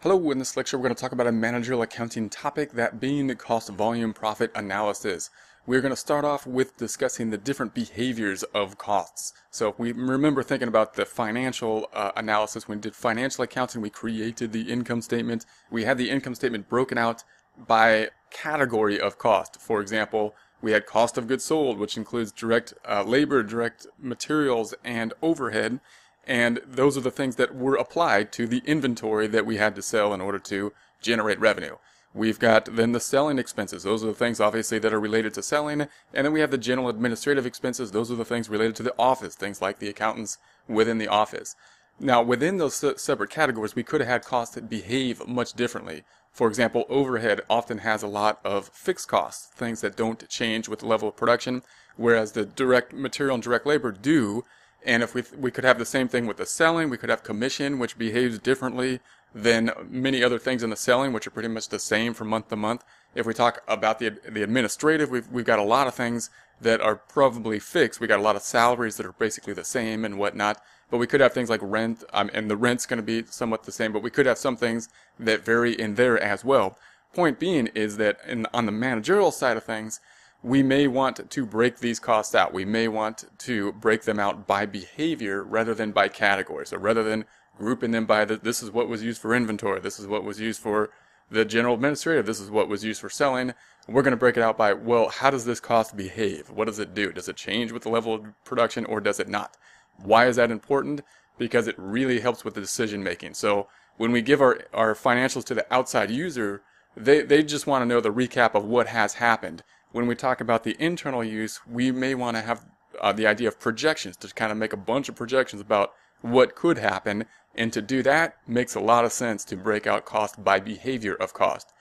Hello, in this lecture we're going to talk about a managerial accounting topic, that being the cost volume profit analysis. We're going to start off with discussing the different behaviors of costs. So if we remember thinking about the financial uh, analysis, when we did financial accounting, we created the income statement. We had the income statement broken out by category of cost. For example, we had cost of goods sold, which includes direct uh, labor, direct materials, and overhead. And those are the things that were applied to the inventory that we had to sell in order to generate revenue. We've got then the selling expenses. Those are the things obviously that are related to selling. And then we have the general administrative expenses. Those are the things related to the office, things like the accountants within the office. Now, within those separate categories, we could have had costs that behave much differently. For example, overhead often has a lot of fixed costs, things that don't change with the level of production, whereas the direct material and direct labor do, and if we, we could have the same thing with the selling, we could have commission, which behaves differently than many other things in the selling, which are pretty much the same from month to month. If we talk about the, the administrative, we've, we've got a lot of things that are probably fixed. We got a lot of salaries that are basically the same and whatnot. But we could have things like rent, um, and the rent's going to be somewhat the same, but we could have some things that vary in there as well. Point being is that in, on the managerial side of things, we may want to break these costs out. We may want to break them out by behavior rather than by category. So rather than grouping them by the, this is what was used for inventory, this is what was used for the general administrative, this is what was used for selling, we're going to break it out by, well, how does this cost behave? What does it do? Does it change with the level of production or does it not? Why is that important? Because it really helps with the decision making. So when we give our, our financials to the outside user, they, they just want to know the recap of what has happened when we talk about the internal use, we may want to have uh, the idea of projections to kind of make a bunch of projections about what could happen. And to do that makes a lot of sense to break out cost by behavior of cost.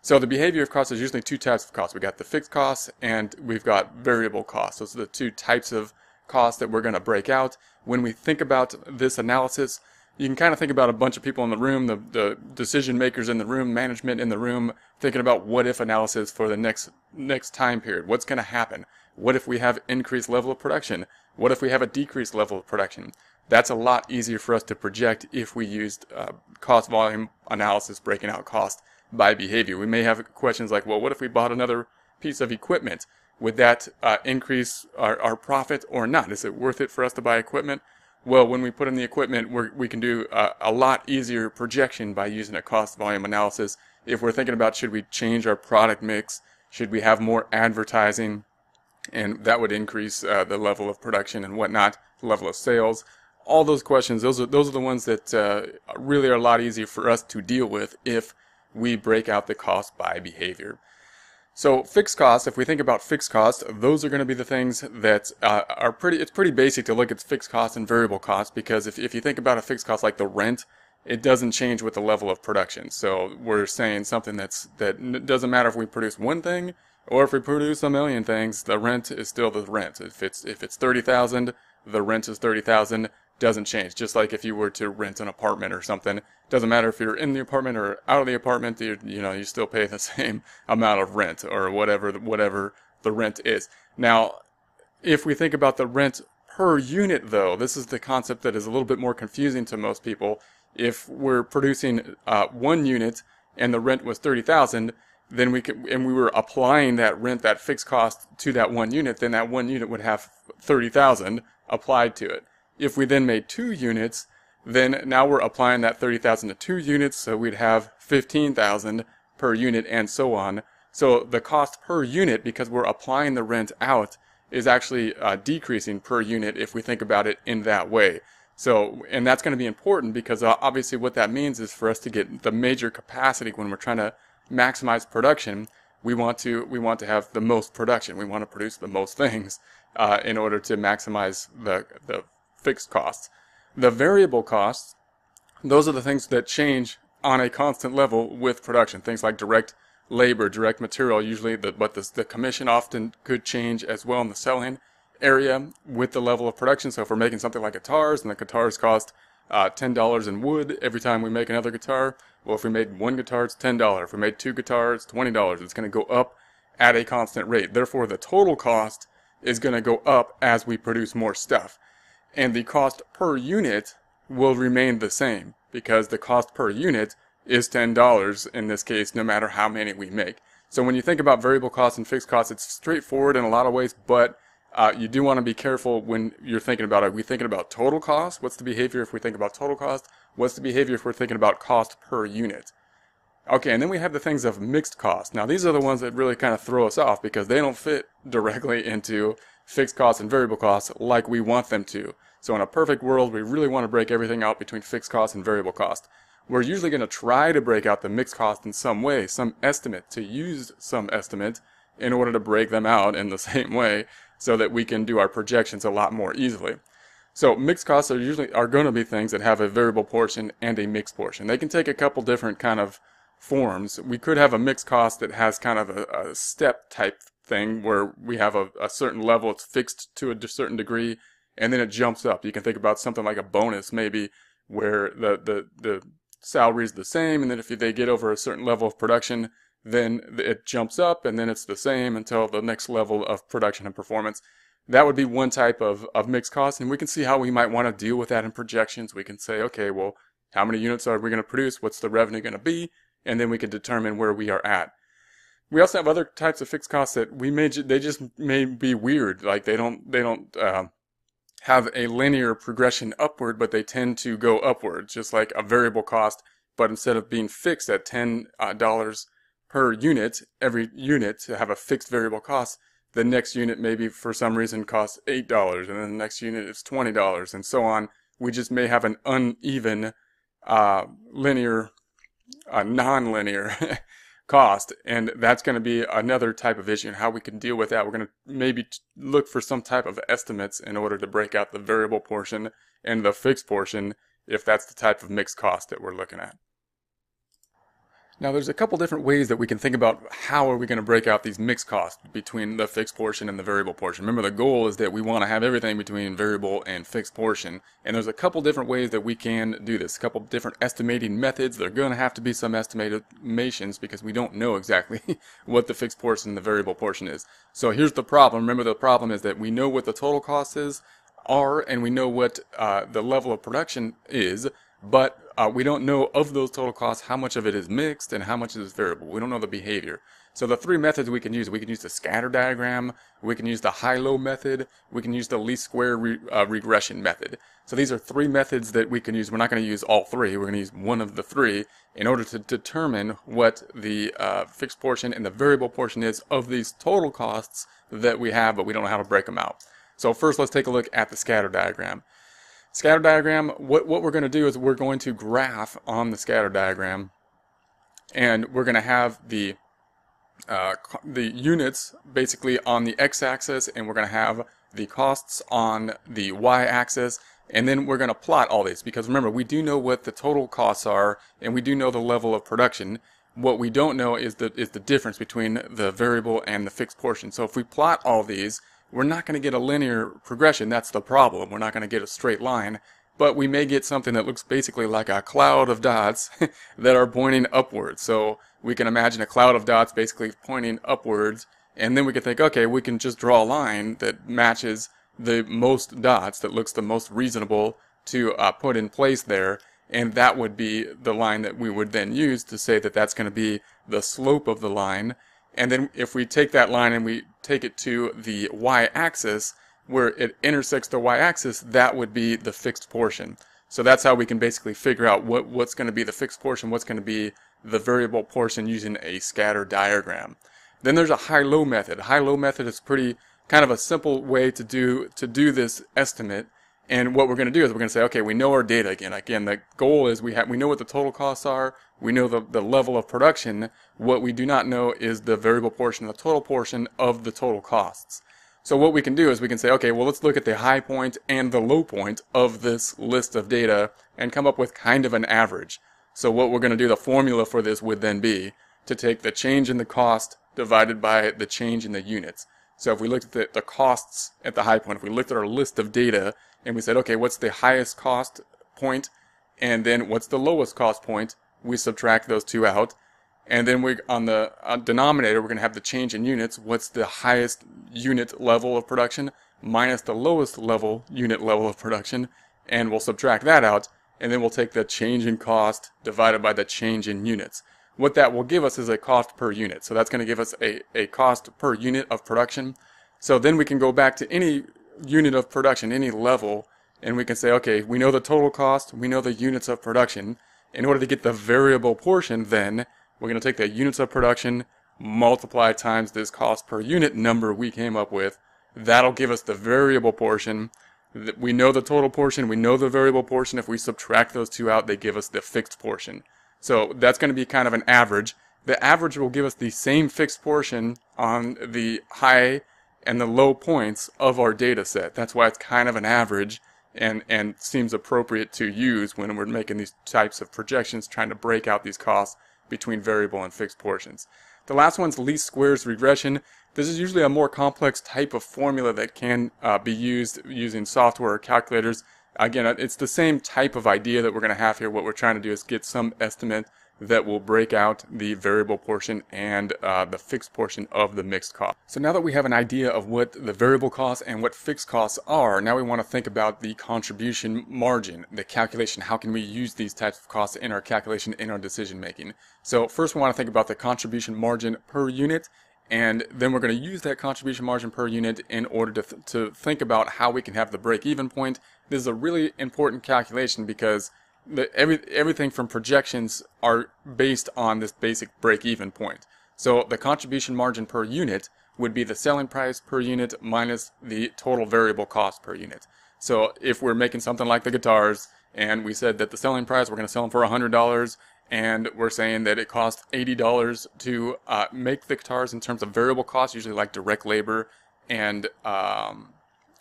So the behavior of cost is usually two types of costs. We got the fixed costs and we've got variable costs. Those are the two types of costs that we're going to break out. When we think about this analysis, you can kind of think about a bunch of people in the room, the, the decision makers in the room, management in the room, thinking about what if analysis for the next next time period. What's going to happen? What if we have increased level of production? What if we have a decreased level of production? That's a lot easier for us to project if we used uh, cost volume analysis, breaking out cost by behavior. We may have questions like, well, what if we bought another piece of equipment? Would that uh, increase our, our profit or not? Is it worth it for us to buy equipment? Well, when we put in the equipment, we can do a, a, lot easier projection by using a cost volume analysis. If we're thinking about should we change our product mix, should we have more advertising, and that would increase uh, the level of production and whatnot, the level of sales. All those questions, those are those are the ones that uh, really are a lot easier for us to deal with if we break out the cost by behavior. So fixed costs, if we think about fixed costs, those are going to be the things that uh, are pretty, it's pretty basic to look at fixed costs and variable costs because if, if you think about a fixed cost like the rent, it doesn't change with the level of production. So we're saying something that's, that doesn't matter if we produce one thing or if we produce a million things, the rent is still the rent. If it's, if it's 30,000, the rent is 30,000 doesn't change. Just like if you were to rent an apartment or something, doesn't matter if you're in the apartment or out of the apartment, you you know, you still pay the same amount of rent or whatever whatever the rent is. Now, if we think about the rent per unit though, this is the concept that is a little bit more confusing to most people. If we're producing uh, one unit and the rent was 30,000, then we could, and we were applying that rent, that fixed cost to that one unit, then that one unit would have 30,000 applied to it. If we then made two units, then now we're applying that 30,000 to two units, so we'd have 15,000 per unit and so on. So the cost per unit, because we're applying the rent out, is actually uh, decreasing per unit if we think about it in that way. So, and that's going to be important because uh, obviously what that means is for us to get the major capacity when we're trying to maximize production, we want to we want to have the most production. We want to produce the most things uh, in order to maximize the the fixed costs. The variable costs, those are the things that change on a constant level with production. Things like direct labor, direct material, usually, the, but the, the commission often could change as well in the selling area with the level of production. So if we're making something like guitars and the guitars cost uh, $10 in wood every time we make another guitar, well, if we made one guitar, it's $10. If we made two guitars, $20. It's going to go up at a constant rate. Therefore, the total cost is going to go up as we produce more stuff and the cost per unit will remain the same because the cost per unit is $10 in this case, no matter how many we make. So when you think about variable costs and fixed costs, it's straightforward in a lot of ways, but uh, you do want to be careful when you're thinking about it. Are we thinking about total cost? What's the behavior if we think about total cost? What's the behavior if we're thinking about cost per unit? Okay, and then we have the things of mixed cost. Now these are the ones that really kind of throw us off because they don't fit directly into fixed costs and variable costs like we want them to. So in a perfect world, we really want to break everything out between fixed costs and variable cost. We're usually going to try to break out the mixed cost in some way, some estimate, to use some estimate in order to break them out in the same way so that we can do our projections a lot more easily. So mixed costs are usually are going to be things that have a variable portion and a mixed portion. They can take a couple different kind of forms. We could have a mixed cost that has kind of a, a step type thing where we have a, a certain level, it's fixed to a certain degree, and then it jumps up. You can think about something like a bonus maybe where the, the, the salary is the same, and then if they get over a certain level of production, then it jumps up and then it's the same until the next level of production and performance. That would be one type of, of mixed cost, and we can see how we might want to deal with that in projections. We can say, okay, well, how many units are we going to produce? What's the revenue going to be? And then we can determine where we are at. We also have other types of fixed costs that we may, they just may be weird. Like they don't, they don't, uh, have a linear progression upward, but they tend to go upward, just like a variable cost. But instead of being fixed at $10 uh, per unit, every unit to have a fixed variable cost, the next unit maybe for some reason costs $8 and then the next unit is $20 and so on. We just may have an uneven, uh, linear, uh, non-linear cost and that's going to be another type of issue and how we can deal with that. We're going to maybe look for some type of estimates in order to break out the variable portion and the fixed portion if that's the type of mixed cost that we're looking at. Now there's a couple different ways that we can think about how are we going to break out these mixed costs between the fixed portion and the variable portion. Remember the goal is that we want to have everything between variable and fixed portion. And there's a couple different ways that we can do this. A couple different estimating methods. There are going to have to be some estimations because we don't know exactly what the fixed portion and the variable portion is. So here's the problem. Remember the problem is that we know what the total cost is, are, and we know what uh, the level of production is, but uh, we don't know of those total costs how much of it is mixed and how much is variable. We don't know the behavior. So the three methods we can use, we can use the scatter diagram, we can use the high-low method, we can use the least square re uh, regression method. So these are three methods that we can use. We're not going to use all three. We're going to use one of the three in order to determine what the uh, fixed portion and the variable portion is of these total costs that we have, but we don't know how to break them out. So first let's take a look at the scatter diagram. Scatter diagram, what, what we're going to do is we're going to graph on the scatter diagram and we're going to have the uh, the units basically on the x-axis and we're going to have the costs on the y-axis and then we're going to plot all these because remember we do know what the total costs are and we do know the level of production. What we don't know is the is the difference between the variable and the fixed portion. So if we plot all these we're not going to get a linear progression. That's the problem. We're not going to get a straight line, but we may get something that looks basically like a cloud of dots that are pointing upwards. So we can imagine a cloud of dots basically pointing upwards, and then we can think, okay, we can just draw a line that matches the most dots that looks the most reasonable to uh, put in place there, and that would be the line that we would then use to say that that's going to be the slope of the line and then if we take that line and we take it to the y-axis, where it intersects the y-axis, that would be the fixed portion. So that's how we can basically figure out what, what's going to be the fixed portion, what's going to be the variable portion using a scatter diagram. Then there's a high-low method. High-low method is pretty kind of a simple way to do to do this estimate. And what we're going to do is we're going to say, okay, we know our data again. Again, the goal is we have we know what the total costs are. We know the, the level of production. What we do not know is the variable portion, the total portion of the total costs. So what we can do is we can say, okay, well, let's look at the high point and the low point of this list of data and come up with kind of an average. So what we're going to do, the formula for this would then be to take the change in the cost divided by the change in the units. So if we looked at the, the costs at the high point, if we looked at our list of data and we said, okay, what's the highest cost point and then what's the lowest cost point, we subtract those two out. And then we on the denominator, we're going to have the change in units. What's the highest unit level of production minus the lowest level unit level of production, and we'll subtract that out. and then we'll take the change in cost divided by the change in units. What that will give us is a cost per unit. So that's going to give us a, a cost per unit of production. So then we can go back to any unit of production, any level, and we can say, okay, we know the total cost, we know the units of production. In order to get the variable portion, then we're going to take the units of production, multiply times this cost per unit number we came up with. That'll give us the variable portion. We know the total portion, we know the variable portion. If we subtract those two out, they give us the fixed portion. So that's going to be kind of an average. The average will give us the same fixed portion on the high and the low points of our data set. That's why it's kind of an average and, and seems appropriate to use when we're making these types of projections, trying to break out these costs between variable and fixed portions. The last one's least squares regression. This is usually a more complex type of formula that can uh, be used using software or calculators. Again, it's the same type of idea that we're going to have here. What we're trying to do is get some estimate that will break out the variable portion and uh, the fixed portion of the mixed cost. So now that we have an idea of what the variable costs and what fixed costs are, now we want to think about the contribution margin, the calculation. How can we use these types of costs in our calculation, in our decision making? So first we want to think about the contribution margin per unit and then we're going to use that contribution margin per unit in order to, th to think about how we can have the break even point. This is a really important calculation because the, every, everything from projections are based on this basic break-even point. So the contribution margin per unit would be the selling price per unit minus the total variable cost per unit. So if we're making something like the guitars and we said that the selling price, we're going to sell them for $100 and we're saying that it costs $80 to uh, make the guitars in terms of variable costs, usually like direct labor and, um,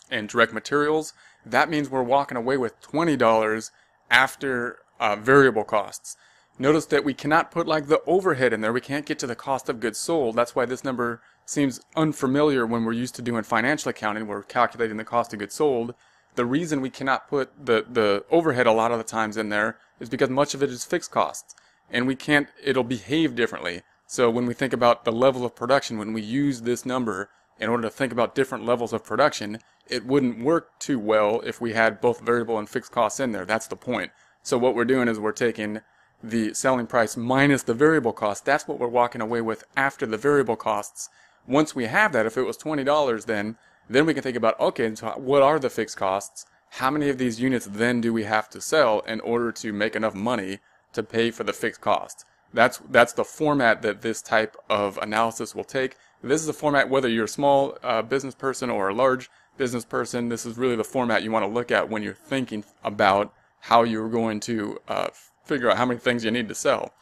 and direct materials, that means we're walking away with $20 after uh, variable costs. Notice that we cannot put like the overhead in there. We can't get to the cost of goods sold. That's why this number seems unfamiliar when we're used to doing financial accounting. We're calculating the cost of goods sold. The reason we cannot put the, the overhead a lot of the times in there is because much of it is fixed costs. And we can't, it'll behave differently. So when we think about the level of production, when we use this number in order to think about different levels of production, it wouldn't work too well if we had both variable and fixed costs in there. That's the point. So what we're doing is we're taking the selling price minus the variable cost. That's what we're walking away with after the variable costs. Once we have that, if it was $20 then, then we can think about, okay, so what are the fixed costs? How many of these units then do we have to sell in order to make enough money to pay for the fixed cost? That's, that's the format that this type of analysis will take. This is a format whether you're a small uh, business person or a large business person, this is really the format you want to look at when you're thinking about how you're going to uh, figure out how many things you need to sell.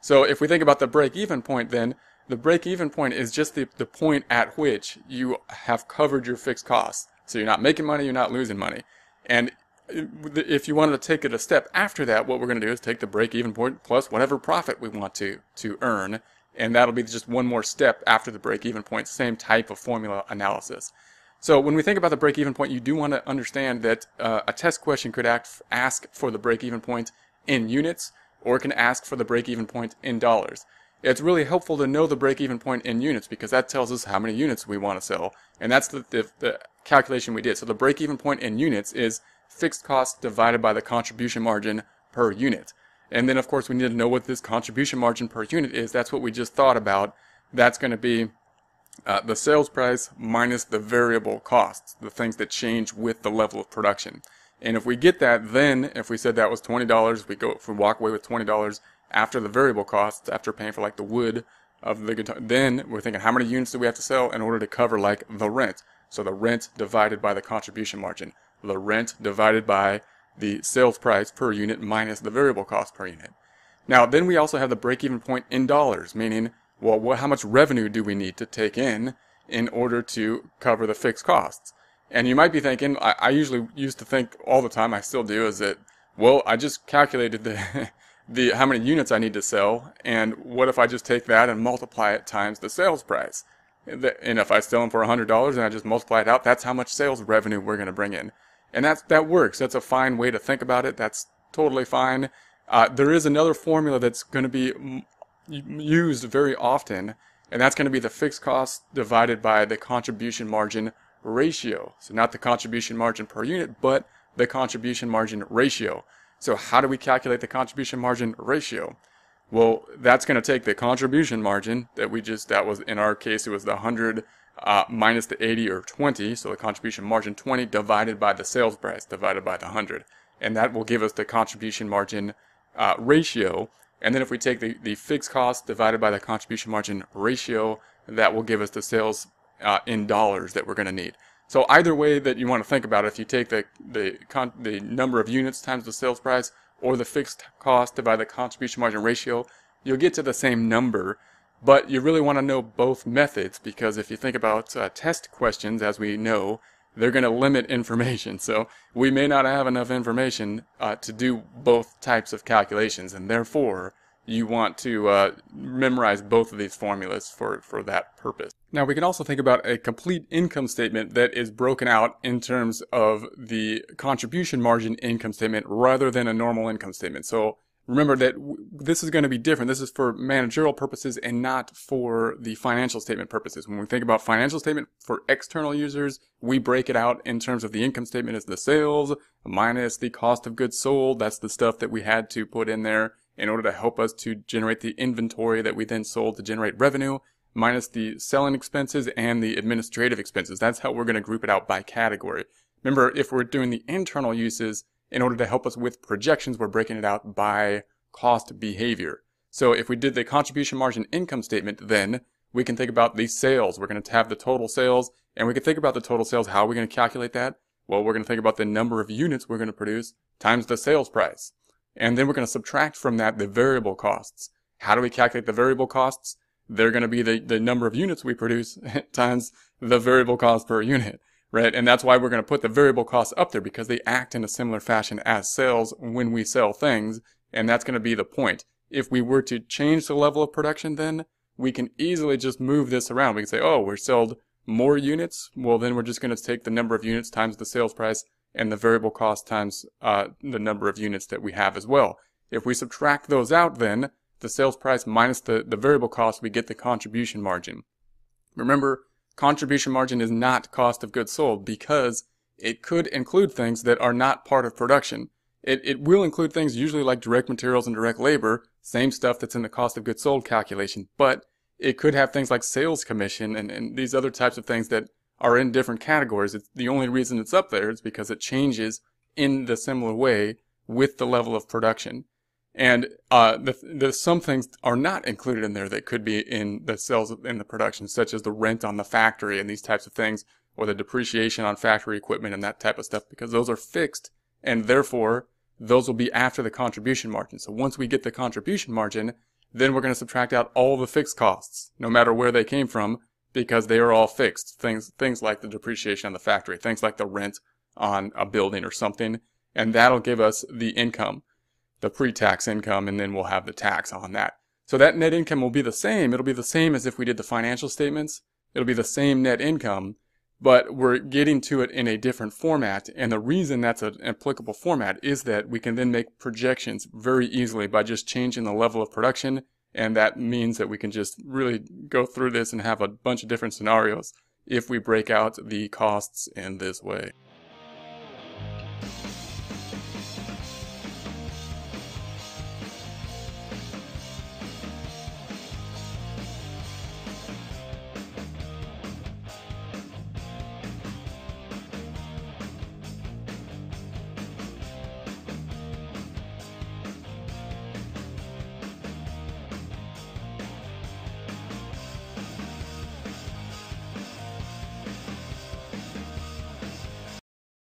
So if we think about the break-even point then, the break-even point is just the, the point at which you have covered your fixed costs. So you're not making money, you're not losing money. And if you wanted to take it a step after that, what we're going to do is take the break-even point plus whatever profit we want to, to earn. And that'll be just one more step after the break-even point, same type of formula analysis. So when we think about the break-even point, you do want to understand that uh, a test question could act, ask for the break-even point in units, or it can ask for the break-even point in dollars. It's really helpful to know the break-even point in units because that tells us how many units we want to sell, and that's the, the, the calculation we did. So the break-even point in units is fixed cost divided by the contribution margin per unit. And then of course we need to know what this contribution margin per unit is. That's what we just thought about. That's going to be uh, the sales price minus the variable costs, the things that change with the level of production. And if we get that, then if we said that was twenty dollars, we go if we walk away with twenty dollars after the variable costs, after paying for like the wood of the guitar, then we're thinking how many units do we have to sell in order to cover like the rent? So the rent divided by the contribution margin, the rent divided by the sales price per unit minus the variable cost per unit. Now then we also have the break-even point in dollars, meaning well, what, how much revenue do we need to take in in order to cover the fixed costs? And you might be thinking, I, I usually used to think all the time, I still do, is that, well, I just calculated the, the, how many units I need to sell, and what if I just take that and multiply it times the sales price? And if I sell them for $100 and I just multiply it out, that's how much sales revenue we're going to bring in. And that's, that works. That's a fine way to think about it. That's totally fine. Uh, there is another formula that's going to be used very often, and that's going to be the fixed cost divided by the contribution margin ratio. So not the contribution margin per unit, but the contribution margin ratio. So how do we calculate the contribution margin ratio? Well, that's going to take the contribution margin that we just, that was in our case, it was the 100 uh, minus the 80 or 20. So the contribution margin 20 divided by the sales price divided by the 100. And that will give us the contribution margin uh, ratio. And then if we take the, the fixed cost divided by the contribution margin ratio, that will give us the sales uh, in dollars that we're going to need. So either way that you want to think about it, if you take the, the, con- the number of units times the sales price, or the fixed cost divided by the contribution margin ratio, you'll get to the same number. But you really want to know both methods because if you think about uh, test questions, as we know, they're going to limit information. So we may not have enough information uh, to do both types of calculations, and therefore you want to uh, memorize both of these formulas for, for that purpose. Now we can also think about a complete income statement that is broken out in terms of the contribution margin income statement rather than a normal income statement. So remember that this is going to be different. This is for managerial purposes and not for the financial statement purposes. When we think about financial statement for external users, we break it out in terms of the income statement as the sales minus the cost of goods sold. That's the stuff that we had to put in there in order to help us to generate the inventory that we then sold to generate revenue minus the selling expenses and the administrative expenses. That's how we're going to group it out by category. Remember, if we're doing the internal uses, in order to help us with projections, we're breaking it out by cost behavior. So if we did the contribution margin income statement, then we can think about the sales. We're going to have the total sales, and we can think about the total sales. How are we going to calculate that? Well, we're going to think about the number of units we're going to produce times the sales price. And then we're going to subtract from that the variable costs. How do we calculate the variable costs? They're going to be the, the number of units we produce times the variable cost per unit, right? And that's why we're going to put the variable costs up there because they act in a similar fashion as sales when we sell things. And that's going to be the point. If we were to change the level of production, then we can easily just move this around. We can say, oh, we're sold more units. Well, then we're just going to take the number of units times the sales price and the variable cost times uh, the number of units that we have as well. If we subtract those out, then the sales price minus the, the variable cost, we get the contribution margin. Remember, contribution margin is not cost of goods sold because it could include things that are not part of production. It, it will include things usually like direct materials and direct labor, same stuff that's in the cost of goods sold calculation, but it could have things like sales commission and, and these other types of things that are in different categories. It's, the only reason it's up there is because it changes in the similar way with the level of production. And uh, the, the, some things are not included in there that could be in the sales in the production, such as the rent on the factory and these types of things, or the depreciation on factory equipment and that type of stuff, because those are fixed, and therefore those will be after the contribution margin. So once we get the contribution margin, then we're going to subtract out all the fixed costs, no matter where they came from, because they are all fixed. Things things like the depreciation on the factory, things like the rent on a building or something, and that'll give us the income the pre-tax income and then we'll have the tax on that. So that net income will be the same. It'll be the same as if we did the financial statements. It'll be the same net income, but we're getting to it in a different format. And the reason that's an applicable format is that we can then make projections very easily by just changing the level of production. And that means that we can just really go through this and have a bunch of different scenarios if we break out the costs in this way.